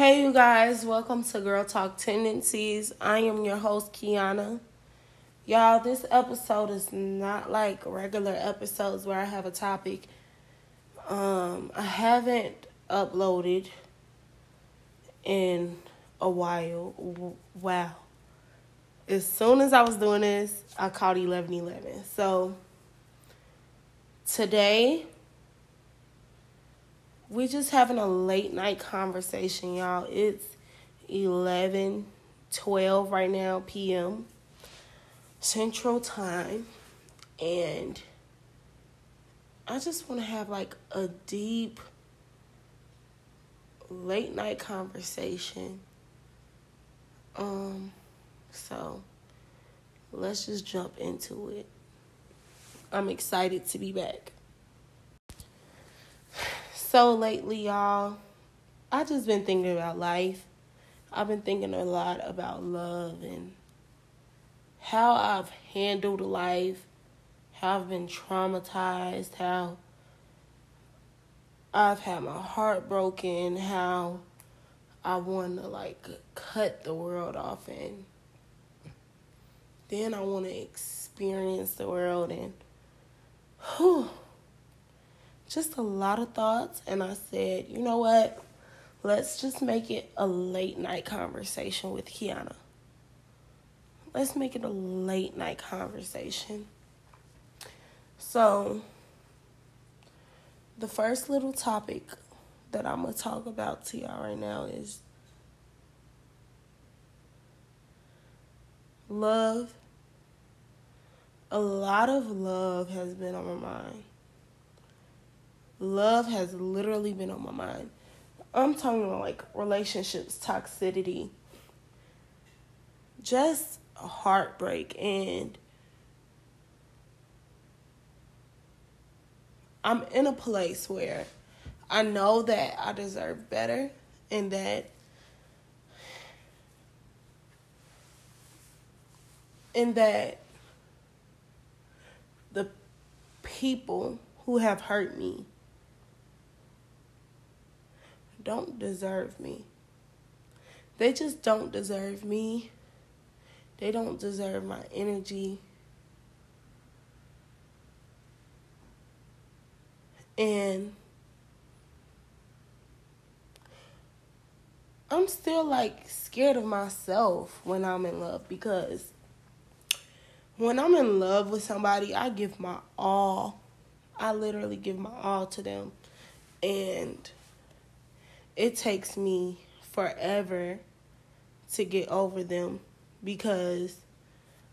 Hey, you guys, welcome to Girl Talk Tendencies. I am your host, Keyonna. Y'all, this episode is not like regular episodes where I have a topic. Um, I haven't uploaded in a while. Wow. As soon as I was doing this, I called 1111. So, today, we just having a late night conversation, y'all. It's 11 12 right now p.m. Central Time. And I just want to have like a deep late night conversation. Um so let's just jump into it. I'm excited to be back. So lately, y'all, I just been thinking about life. I've been thinking a lot about love and how I've handled life, how I've been traumatized, how I've had my heart broken, how I want to like cut the world off and then I want to experience the world and whew, just a lot of thoughts. And I said, you know what? Let's just make it a late night conversation with Keyonna. Let's make it a late night conversation. So, the first little topic that I'm going to talk about to y'all right now is love. A lot of love has been on my mind love has literally been on my mind. I'm talking about like relationships, toxicity, just heartbreak, and I'm in a place where I know that I deserve better and that and that the people who have hurt me don't deserve me. They just don't deserve me. They don't deserve my energy. And I'm still like scared of myself when I'm in love because when I'm in love with somebody, I give my all. I literally give my all to them. And it takes me forever to get over them because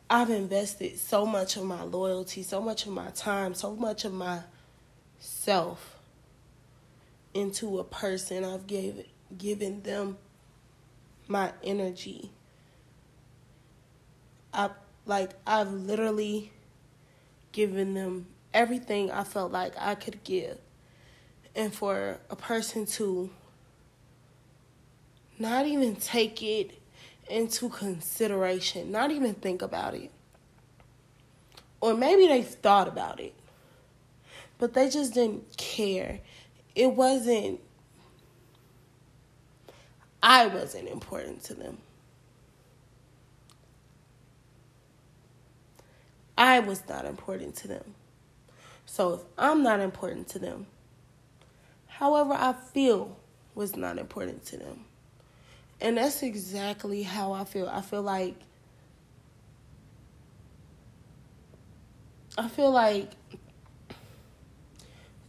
I've invested so much of my loyalty, so much of my time, so much of my self into a person. I've gave, given them my energy. I like I've literally given them everything I felt like I could give. And for a person to not even take it into consideration, not even think about it. Or maybe they thought about it, but they just didn't care. It wasn't, I wasn't important to them. I was not important to them. So if I'm not important to them, however I feel was not important to them. And that's exactly how I feel. I feel like I feel like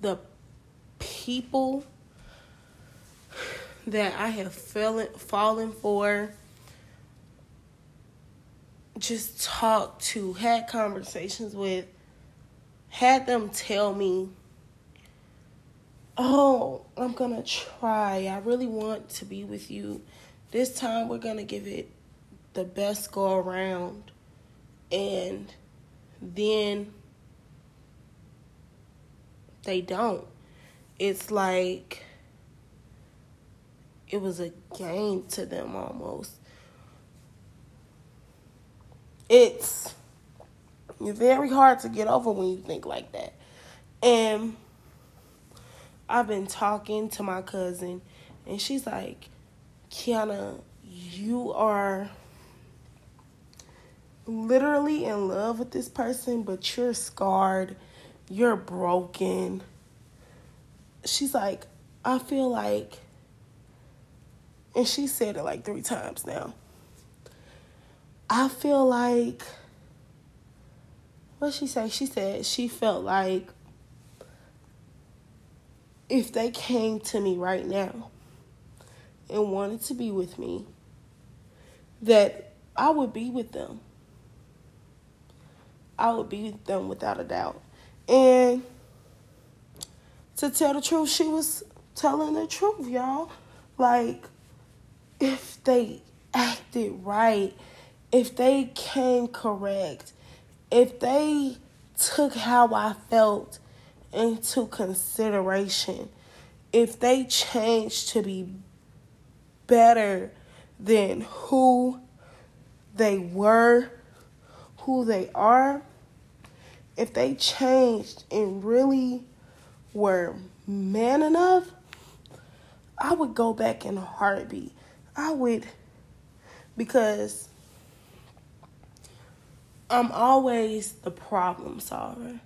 the people that I have fallen fallen for just talked to, had conversations with, had them tell me, "Oh, I'm going to try. I really want to be with you." This time we're going to give it the best go around. And then they don't. It's like it was a game to them almost. It's very hard to get over when you think like that. And I've been talking to my cousin, and she's like, Keyonna, you are literally in love with this person, but you're scarred, you're broken. She's like, I feel like, and she said it like three times now. I feel like, what she say? She said she felt like if they came to me right now and wanted to be with me, that I would be with them. I would be with them without a doubt. And to tell the truth, she was telling the truth, y'all. Like, if they acted right, if they came correct, if they took how I felt into consideration, if they changed to be better than who they were, who they are, if they changed and really were man enough, I would go back in a heartbeat. I would, because I'm always the problem solver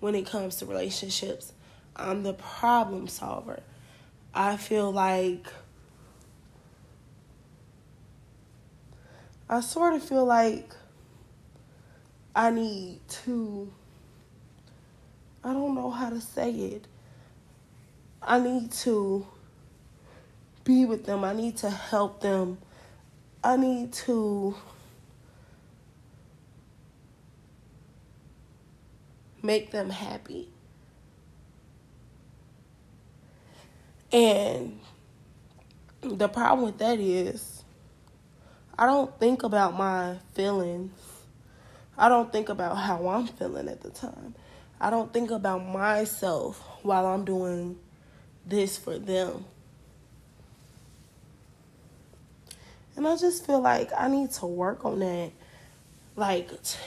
when it comes to relationships. I'm the problem solver. I feel like I sort of feel like I need to I don't know how to say it. I need to be with them. I need to help them. I need to make them happy. And the problem with that is, I don't think about my feelings. I don't think about how I'm feeling at the time. I don't think about myself while I'm doing this for them. And I just feel like I need to work on that. Like t-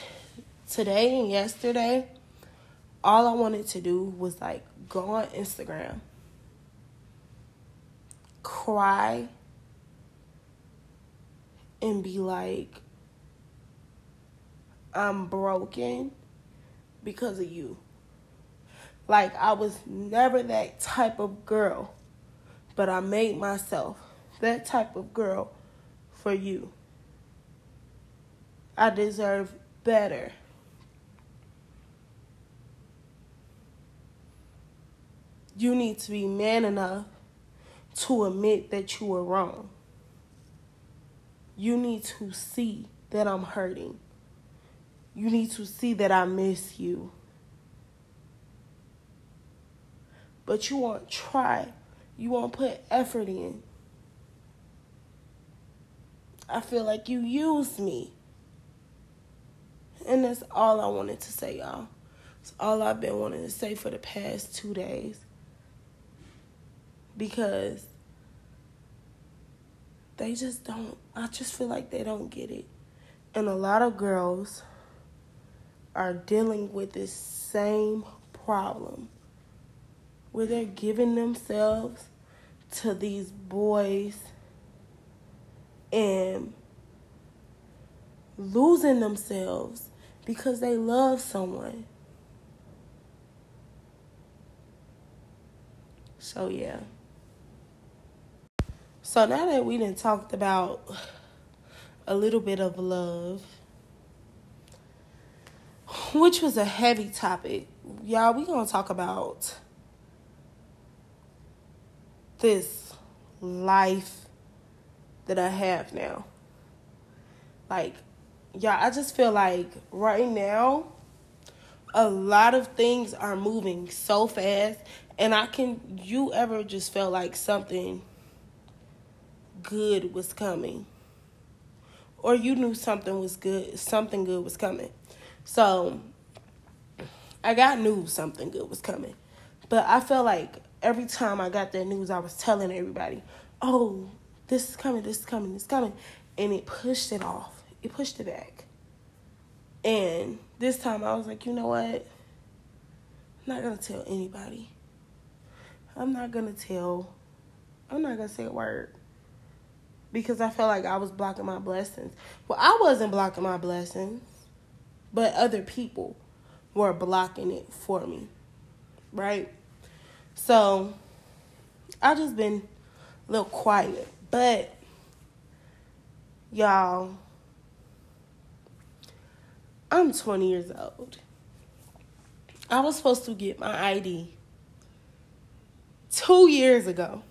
today and yesterday, all I wanted to do was like go on Instagram, cry, and be like, I'm broken because of you. Like, I was never that type of girl, but I made myself that type of girl for you. I deserve better. You need to be man enough to admit that you were wrong. You need to see that I'm hurting. You need to see that I miss you. But you won't try. You won't put effort in. I feel like you used me. And that's all I wanted to say, y'all. It's all I've been wanting to say for the past two days. Because they just don't, I just feel like they don't get it. And a lot of girls are dealing with this same problem where they're giving themselves to these boys and losing themselves because they love someone. So, yeah. So, now that we done talked about a little bit of love, which was a heavy topic, y'all, we to talk about this life that I have now. Like, y'all, I just feel like right now, a lot of things are moving so fast. And I can, you ever just felt like something good was coming? Or you knew something was good, something good was coming. So, I got news something good was coming. But I felt like every time I got that news, I was telling everybody, oh, this is coming, this is coming, this is coming. And it pushed it off. It pushed it back. And this time I was like, you know what? I'm not to tell anybody. I'm not to tell, I'm not to say a word. Because I felt like I was blocking my blessings. Well, I wasn't blocking my blessings, but other people were blocking it for me. Right? So, I just been a little quiet, but y'all I'm 20 years old. I was supposed to get my ID two years ago.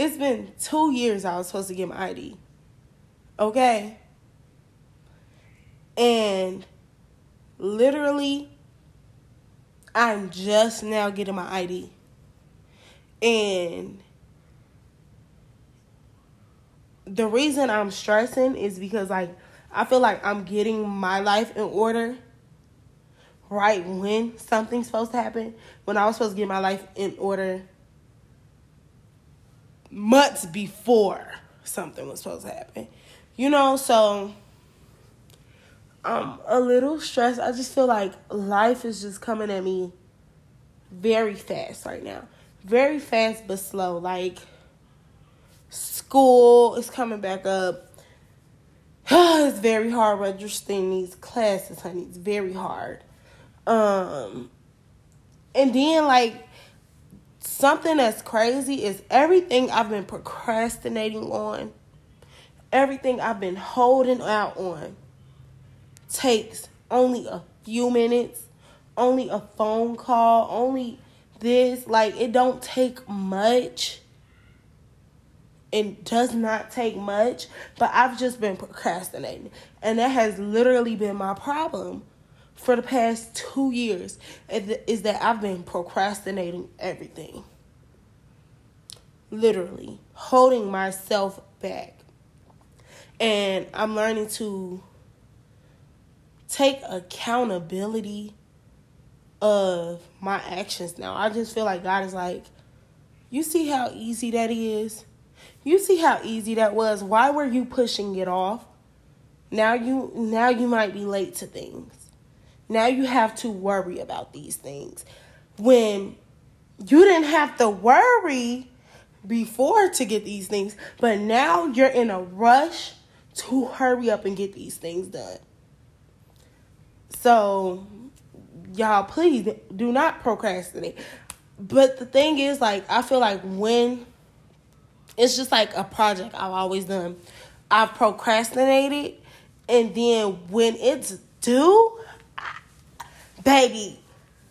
It's been two years I was supposed to get my ID. Okay? And literally, I'm just now getting my ID. And the reason I'm stressing is because, like, I feel like I'm getting my life in order right when something's supposed to happen. When I was supposed to get my life in order months before something was supposed to happen. You know, so I'm a little stressed. I just feel like life is just coming at me very fast right now. Very fast but slow. Like school is coming back up it's very hard registering these classes, honey. It's very hard. Um, and then like something that's crazy is everything I've been procrastinating on, everything I've been holding out on takes only a few minutes, only a phone call, only this. Like it don't take much it does not take much, but I've just been procrastinating. And that has literally been my problem for the past two years is that I've been procrastinating everything. Literally, holding myself back. And I'm learning to take accountability of my actions now. I just feel like God is like, you see how easy that is? You see how easy that was. Why were you pushing it off? Now you now you might be late to things. Now you have to worry about these things. When you didn't have to worry before to get these things, but now you're in a rush to hurry up and get these things done. So, y'all, please do not procrastinate. But the thing is, like, I feel like when it's just like a project I've always done. I've procrastinated, and then when it's due, baby,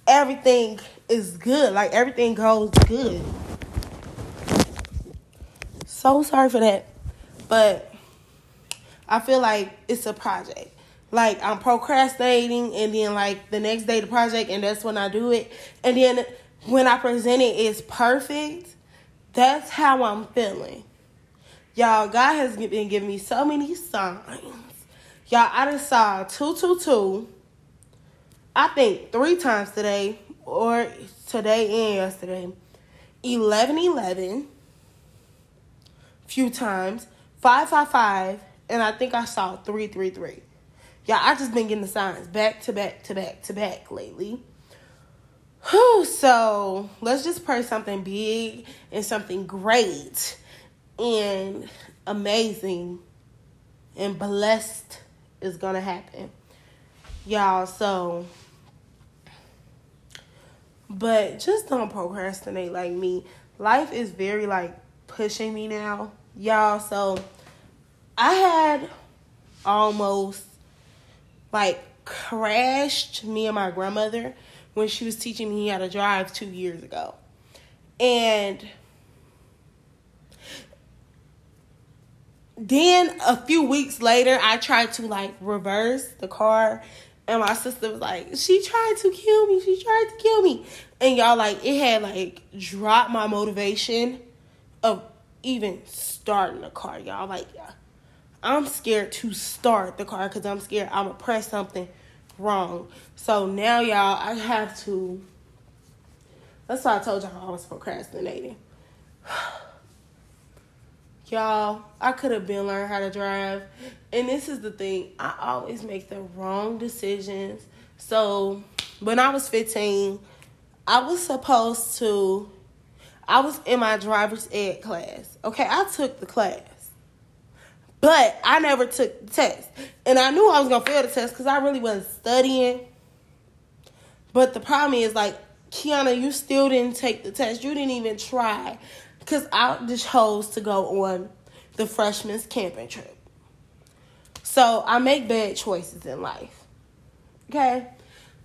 everything is good. Like everything goes good. So sorry for that. But I feel like it's a project. Like I'm procrastinating and then like the next day the project and that's when I do it. And then when I present it it's perfect. That's how I'm feeling. Y'all, God has been giving me so many signs. Y'all, I just saw 222, I think three times today, or today and yesterday. 1111, few times. 555, and I think I saw 333. Yeah, I just been getting the signs back to back to back to back lately. Whew, so let's just pray something big and something great and amazing and blessed is gonna happen. Y'all, so but just don't procrastinate like me. Life is very like pushing me now. Y'all, so I had almost like crashed me and my grandmother when she was teaching me how to drive two years ago. And then a few weeks later, I tried to like reverse the car. And my sister was like, she tried to kill me. She tried to kill me. And y'all, like, it had like dropped my motivation of even starting the car, y'all. Like, I'm scared to start the car because I'm scared I'm to press something wrong. So now, y'all, I have to. That's why I told y'all I was procrastinating. y'all, I could have been learned how to drive. And this is the thing I always make the wrong decisions. So when I was 15, I was supposed to. I was in my driver's ed class. Okay, I took the class. But I never took the test. And I knew I was going to fail the test because I really wasn't studying. But the problem is, like, Keyonna, you still didn't take the test. You didn't even try. Because I just chose to go on the freshman's camping trip. So I make bad choices in life. Okay?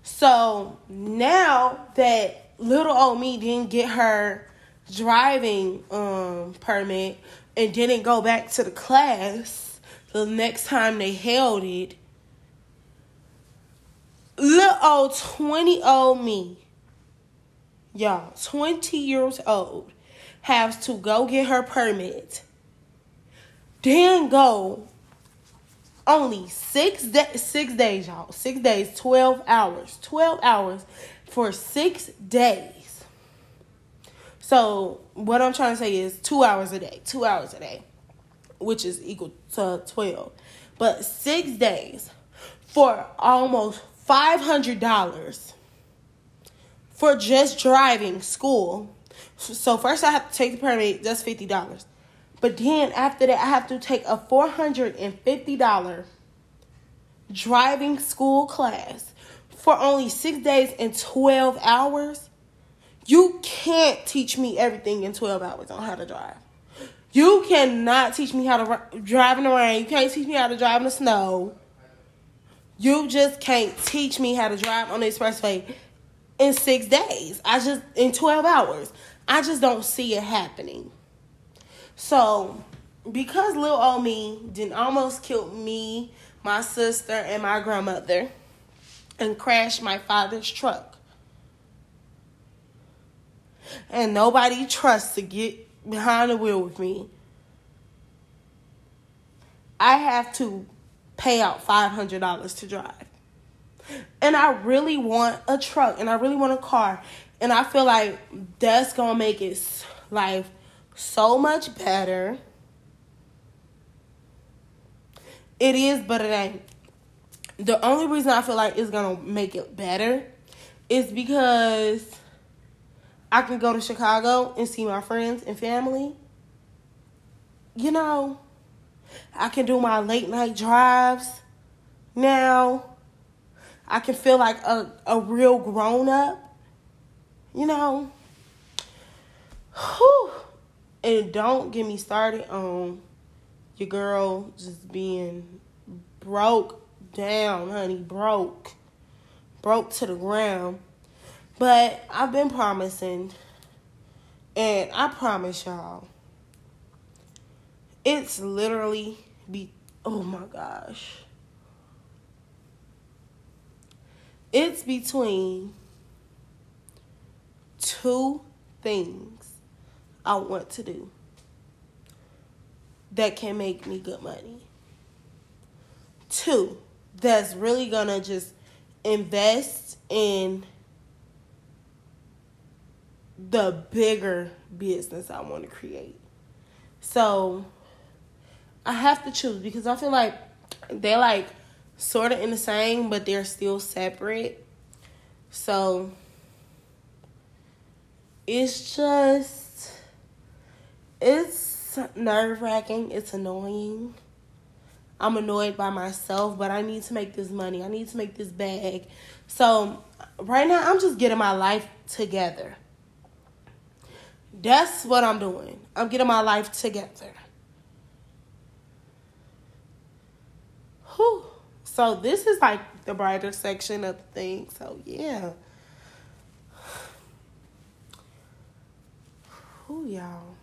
So now that little old me didn't get her driving um, permit and didn't go back to the class the next time they held it, little old 20 old me, y'all, 20 years old, has to go get her permit, then go only six da- six days, y'all. Six days, twelve hours. Twelve hours for six days. So what I'm trying to say is two hours a day. Two hours a day. Which is equal to twelve. But six days for almost five hundred dollars for just driving school. So first I have to take the permit, that's fifty dollars. But then after that, I have to take a $450 driving school class for only six days and 12 hours. You can't teach me everything in 12 hours on how to drive. You cannot teach me how to drive in the rain. You can't teach me how to drive in the snow. You just can't teach me how to drive on the expressway in six days. I just, in 12 hours. I just don't see it happening. So, because little old me didn't almost kill me, my sister, and my grandmother, and crashed my father's truck, and nobody trusts to get behind the wheel with me, I have to pay out $500 to drive. And I really want a truck and I really want a car. And I feel like that's going to make it life so much better. It is, but it ain't. The only reason I feel like it's gonna make it better is because I can go to Chicago and see my friends and family. You know, I can do my late night drives now. I can feel like a, a real grown up. You know. Whew. And don't get me started on your girl just being broke down, honey, broke. Broke to the ground. But I've been promising, and I promise y'all, it's literally be oh my gosh. It's between two things I want to do that can make me good money. Two, that's really gonna just invest in the bigger business I want to create. So I have to choose because I feel like they're like sort of in the same, but they're still separate. So it's just it's nerve wracking. It's annoying. I'm annoyed by myself, but I need to make this money. I need to make this bag. So right now, I'm just getting my life together. That's what I'm doing. I'm getting my life together. Whew. So this is like the brighter section of the thing. So yeah. Who y'all?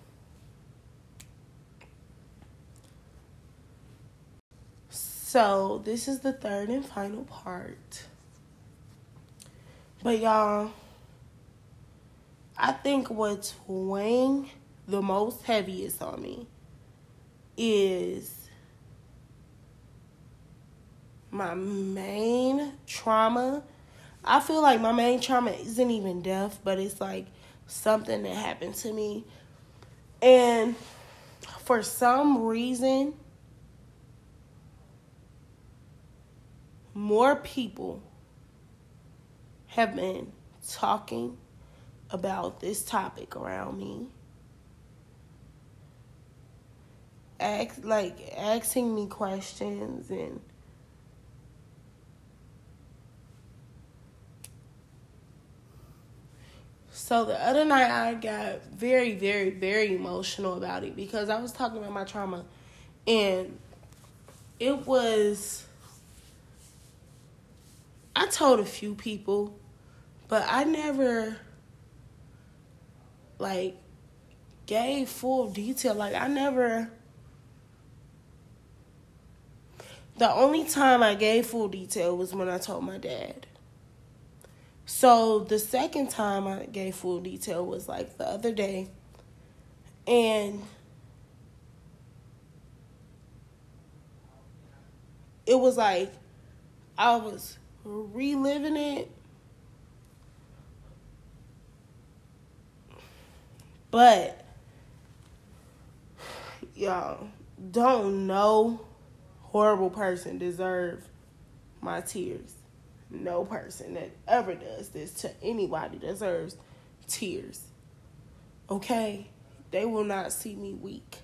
So, this is the third and final part. But, y'all, I think what's weighing the most heaviest on me is my main trauma. I feel like my main trauma isn't even death, but it's like something that happened to me. And for some reason, more people have been talking about this topic around me. Ask like asking me questions and So the other night I got very, very, very emotional about it because I was talking about my trauma and it was I told a few people, but I never like gave full detail. Like I never the only time I gave full detail was when I told my dad. So the second time I gave full detail was like the other day. And it was like I was reliving it. But y'all don't know horrible person deserve my tears no person that ever does this to anybody deserves tears. Okay? They will not see me weak.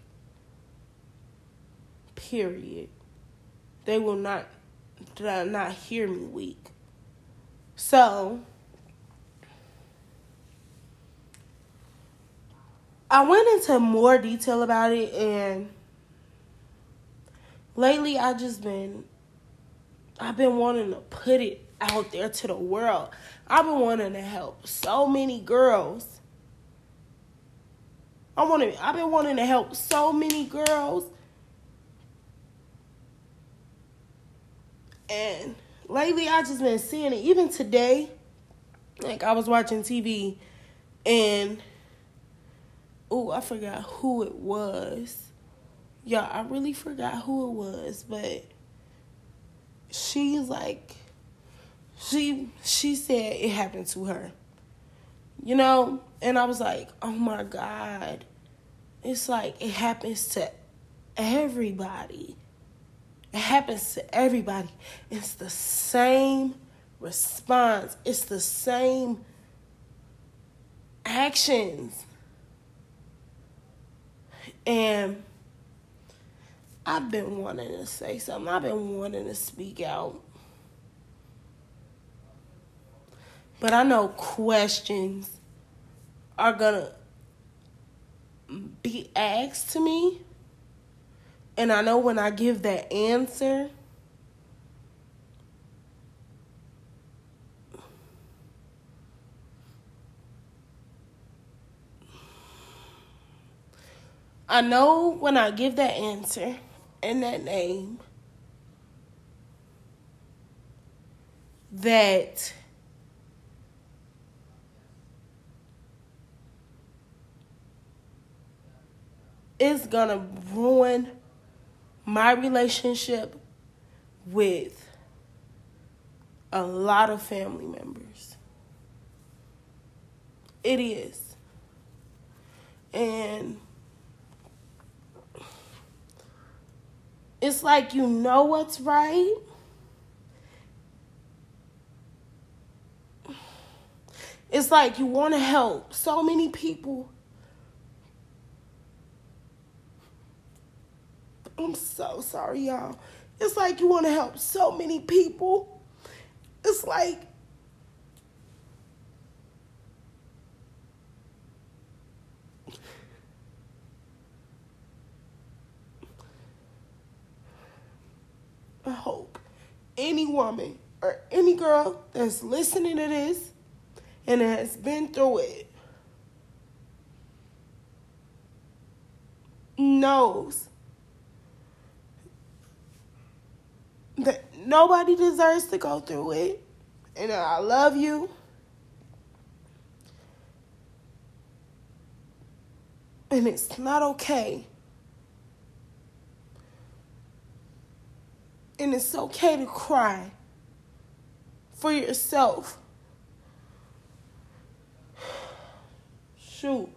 Period. They will not not hear me weak. So I went into more detail about it and lately I just been I've been wanting to put it out there to the world. I've been wanting to help so many girls. I want. I've been wanting to help so many girls, and lately I just been seeing it. Even today, like I was watching TV, and oh, I forgot who it was. Y'all, I really forgot who it was, but she's like she she said it happened to her. You know, and I was like, "Oh my god." It's like it happens to everybody. It happens to everybody. It's the same response. It's the same actions. And I've been wanting to say something. I've been wanting to speak out. But I know questions are gonna be asked to me. And I know when I give that answer, I know when I give that answer and that name that it's gonna ruin my relationship with a lot of family members. It is. And it's like you know what's right. It's like you want to help so many people I'm so sorry, y'all. It's like you want to help so many people. It's like I hope any woman or any girl that's listening to this and has been through it knows that nobody deserves to go through it. And I love you. And it's not okay. And it's okay to cry for yourself. Shoot.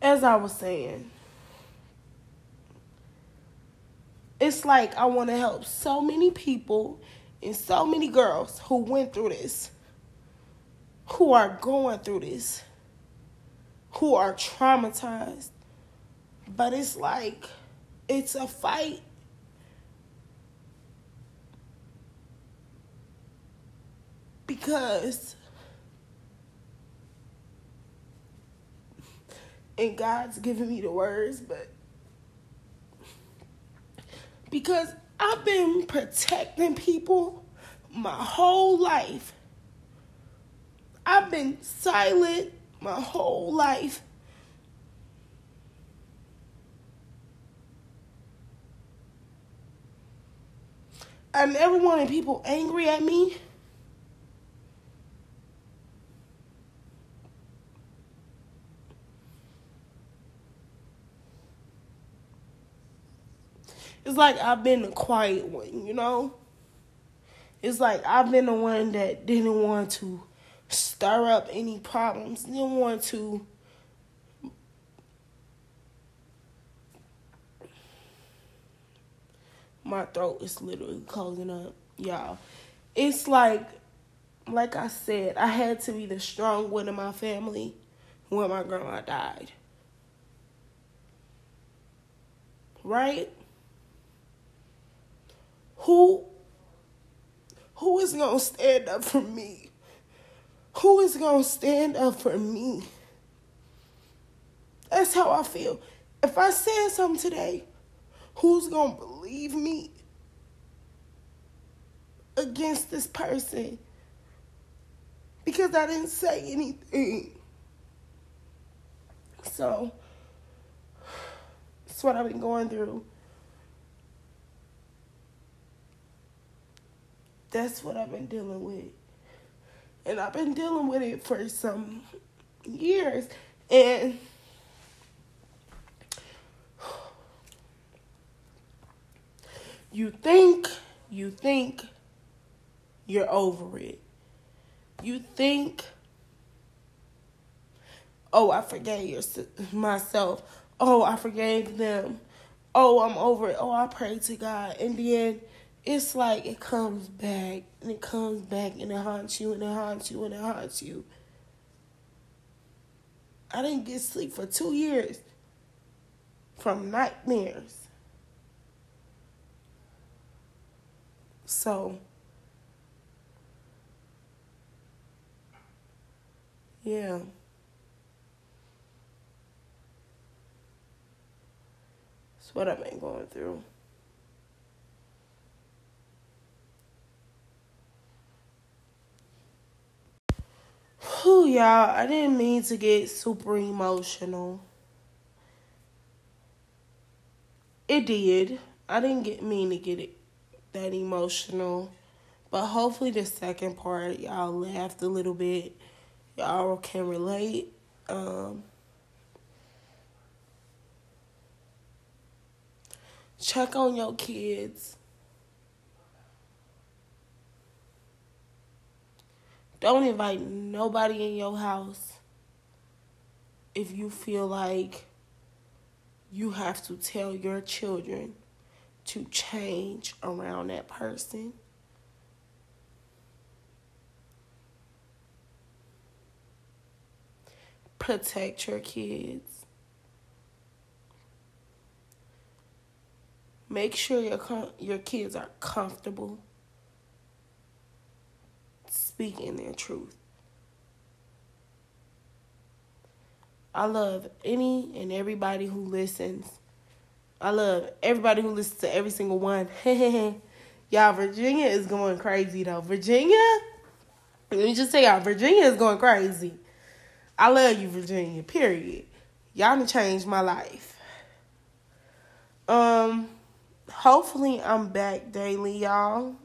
As I was saying, it's like I want to help so many people and so many girls who went through this, who are going through this. who are traumatized. But it's like, it's a fight. Because, and God's giving me the words, but because I've been protecting people my whole life. I've been silent my whole life. I never wanted people angry at me. It's like I've been the quiet one, you know? It's like I've been the one that didn't want to stir up any problems, didn't want to my throat is literally closing up, y'all. It's like like I said, I had to be the strong one in my family when my grandma died. Right? Who who is going to stand up for me? Who is going to stand up for me? That's how I feel. If I said something today, who's going to believe me against this person? Because I didn't say anything. So, that's what I've been going through. that's what I've been dealing with. And I've been dealing with it for some years. And you think, you think you're over it. You think, oh, I forgave myself. Oh, I forgave them. Oh, I'm over it. Oh, I pray to God. And then it's like it comes back and it comes back and it haunts you and it haunts you and it haunts you. I didn't get sleep for two years from nightmares. So, yeah. That's what I've been going through. Whew, y'all, I didn't mean to get super emotional. It did. I didn't get mean to get it that emotional. But hopefully the second part y'all laughed a little bit. Y'all can relate. Um check on your kids. Don't invite nobody in your house if you feel like you have to tell your children to change around that person. Protect your kids. Make sure your your kids are comfortable speaking their truth. I love any and everybody who listens. I love everybody who listens to every single one. y'all, Virginia is going crazy though. Virginia, let me just tell y'all, Virginia is going crazy. I love you, Virginia. Period. Y'all done changed my life. Um, hopefully I'm back daily, y'all.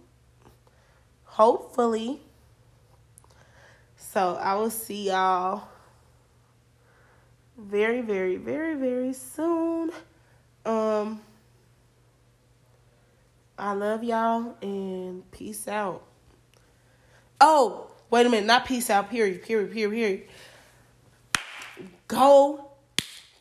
Hopefully. So I will see y'all very, very, very, very soon. Um, I love y'all and peace out. Oh, wait a minute, not peace out, period, period, period, period. Go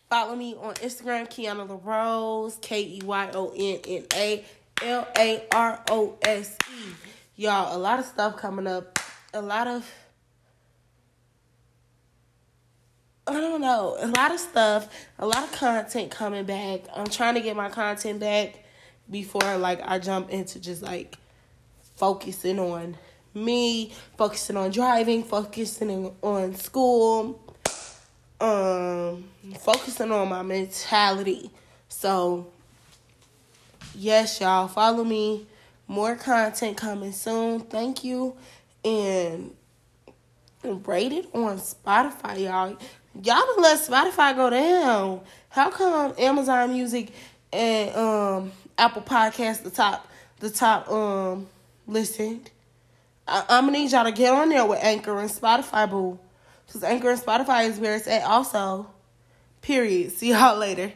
follow me on Instagram, Keyonna LaRose, K E Y O N N A L A R O S E. Y'all, a lot of stuff coming up. A lot of I don't know. a lot of stuff, a lot of content coming back. I'm trying to get my content back before like I jump into just like focusing on me, focusing on driving, focusing on school, um, focusing on my mentality. So, yes, y'all, follow me. More content coming soon. Thank you. And rate it on Spotify, y'all. Y'all don't let Spotify go down. How come Amazon Music and um Apple Podcast the top the top um listened? I, am gonna need y'all to get on there with Anchor and Spotify, boo. Because Anchor and Spotify is where it's at also. Period. See y'all later.